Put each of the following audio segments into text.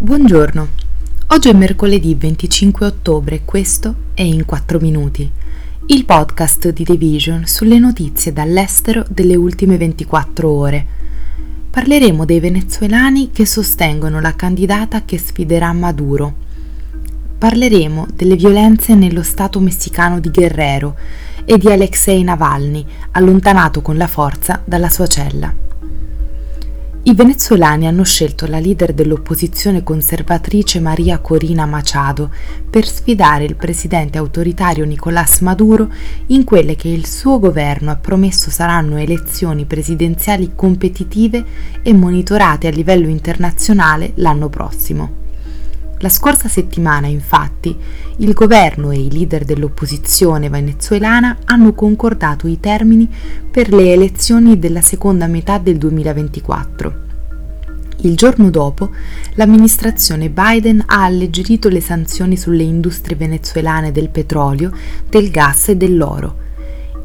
Buongiorno, oggi è mercoledì 25 ottobre e questo è In 4 Minuti, il podcast di The Vision sulle notizie dall'estero delle ultime 24 ore. Parleremo dei venezuelani che sostengono la candidata che sfiderà Maduro. Parleremo delle violenze nello stato messicano di Guerrero e di Alexei Navalny, allontanato con la forza dalla sua cella. I venezuelani hanno scelto la leader dell'opposizione conservatrice Maria Corina Machado per sfidare il presidente autoritario Nicolás Maduro in quelle che il suo governo ha promesso saranno elezioni presidenziali competitive e monitorate a livello internazionale l'anno prossimo. La scorsa settimana, infatti, il governo e i leader dell'opposizione venezuelana hanno concordato i termini per le elezioni della seconda metà del 2024. Il giorno dopo, l'amministrazione Biden ha alleggerito le sanzioni sulle industrie venezuelane del petrolio, del gas e dell'oro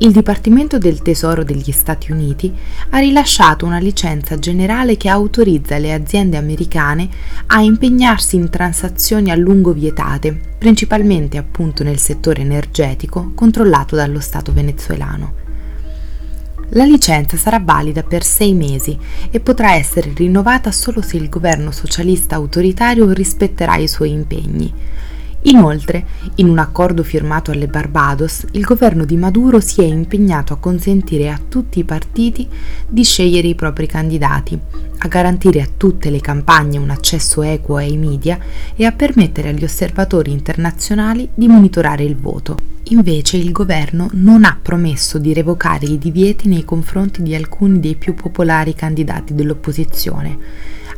il Dipartimento del Tesoro degli Stati Uniti ha rilasciato una licenza generale che autorizza le aziende americane a impegnarsi in transazioni a lungo vietate, principalmente appunto nel settore energetico controllato dallo Stato venezuelano. La licenza sarà valida per sei mesi e potrà essere rinnovata solo se il governo socialista autoritario rispetterà i suoi impegni. Inoltre, in un accordo firmato alle Barbados, il governo di Maduro si è impegnato a consentire a tutti i partiti di scegliere i propri candidati, a garantire a tutte le campagne un accesso equo ai media e a permettere agli osservatori internazionali di monitorare il voto. Invece il governo non ha promesso di revocare i divieti nei confronti di alcuni dei più popolari candidati dell'opposizione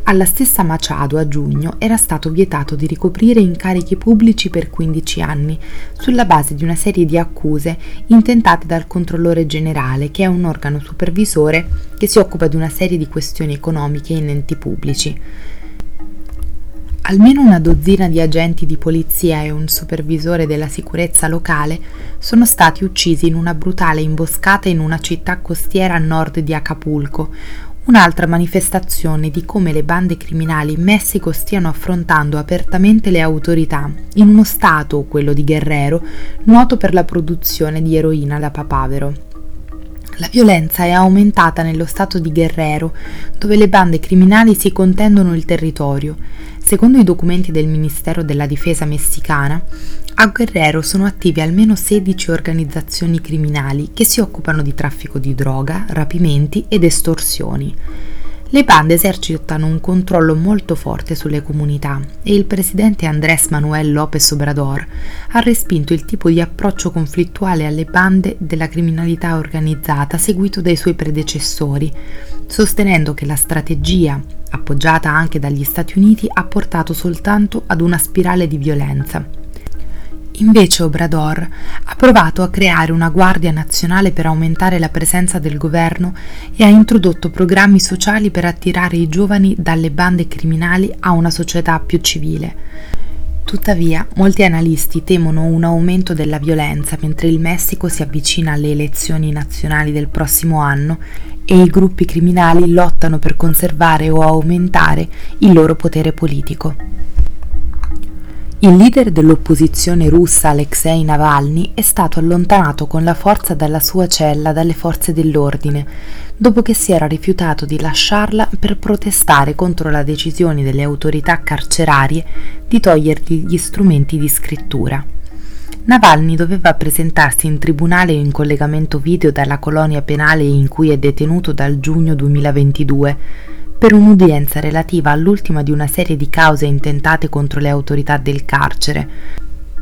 alla stessa Machado a giugno era stato vietato di ricoprire incarichi pubblici per 15 anni, sulla base di una serie di accuse intentate dal controllore generale, che è un organo supervisore che si occupa di una serie di questioni economiche in enti pubblici. Almeno una dozzina di agenti di polizia e un supervisore della sicurezza locale sono stati uccisi in una brutale imboscata in una città costiera a nord di Acapulco, un'altra manifestazione di come le bande criminali in Messico stiano affrontando apertamente le autorità, in uno stato, quello di Guerrero, noto per la produzione di eroina da papavero. La violenza è aumentata nello stato di Guerrero, dove le bande criminali si contendono il territorio. Secondo i documenti del Ministero della Difesa messicana, a Guerrero sono attive almeno 16 organizzazioni criminali che si occupano di traffico di droga, rapimenti ed estorsioni. Le bande esercitano un controllo molto forte sulle comunità e il presidente Andrés Manuel López Obrador ha respinto il tipo di approccio conflittuale alle bande della criminalità organizzata seguito dai suoi predecessori, sostenendo che la strategia, appoggiata anche dagli Stati Uniti, ha portato soltanto ad una spirale di violenza. Invece Obrador ha provato a creare una guardia nazionale per aumentare la presenza del governo e ha introdotto programmi sociali per attirare i giovani dalle bande criminali a una società più civile. Tuttavia, molti analisti temono un aumento della violenza mentre il Messico si avvicina alle elezioni nazionali del prossimo anno e i gruppi criminali lottano per conservare o aumentare il loro potere politico. Il leader dell'opposizione russa Alexei Navalny è stato allontanato con la forza dalla sua cella dalle forze dell'ordine, dopo che si era rifiutato di lasciarla per protestare contro la decisione delle autorità carcerarie di togliergli gli strumenti di scrittura. Navalny doveva presentarsi in tribunale in collegamento video dalla colonia penale in cui è detenuto dal giugno 2022 per un'udienza relativa all'ultima di una serie di cause intentate contro le autorità del carcere.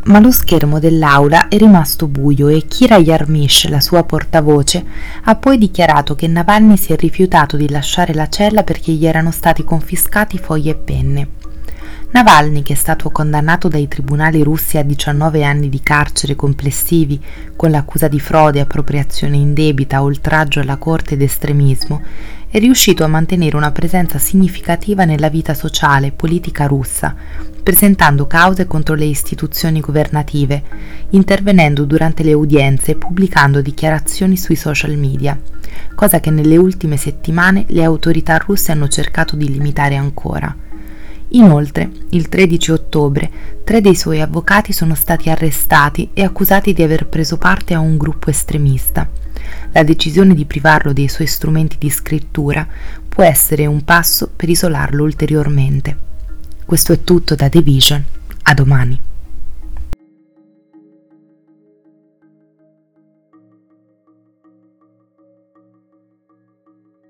Ma lo schermo dell'aula è rimasto buio e Kira Yarmish, la sua portavoce, ha poi dichiarato che Navalny si è rifiutato di lasciare la cella perché gli erano stati confiscati fogli e penne. Navalny, che è stato condannato dai tribunali russi a 19 anni di carcere complessivi con l'accusa di frode, appropriazione indebita, oltraggio alla corte ed estremismo, è riuscito a mantenere una presenza significativa nella vita sociale e politica russa, presentando cause contro le istituzioni governative, intervenendo durante le udienze e pubblicando dichiarazioni sui social media, cosa che nelle ultime settimane le autorità russe hanno cercato di limitare ancora. Inoltre, il 13 ottobre, tre dei suoi avvocati sono stati arrestati e accusati di aver preso parte a un gruppo estremista. La decisione di privarlo dei suoi strumenti di scrittura può essere un passo per isolarlo ulteriormente. Questo è tutto da The Vision. A domani.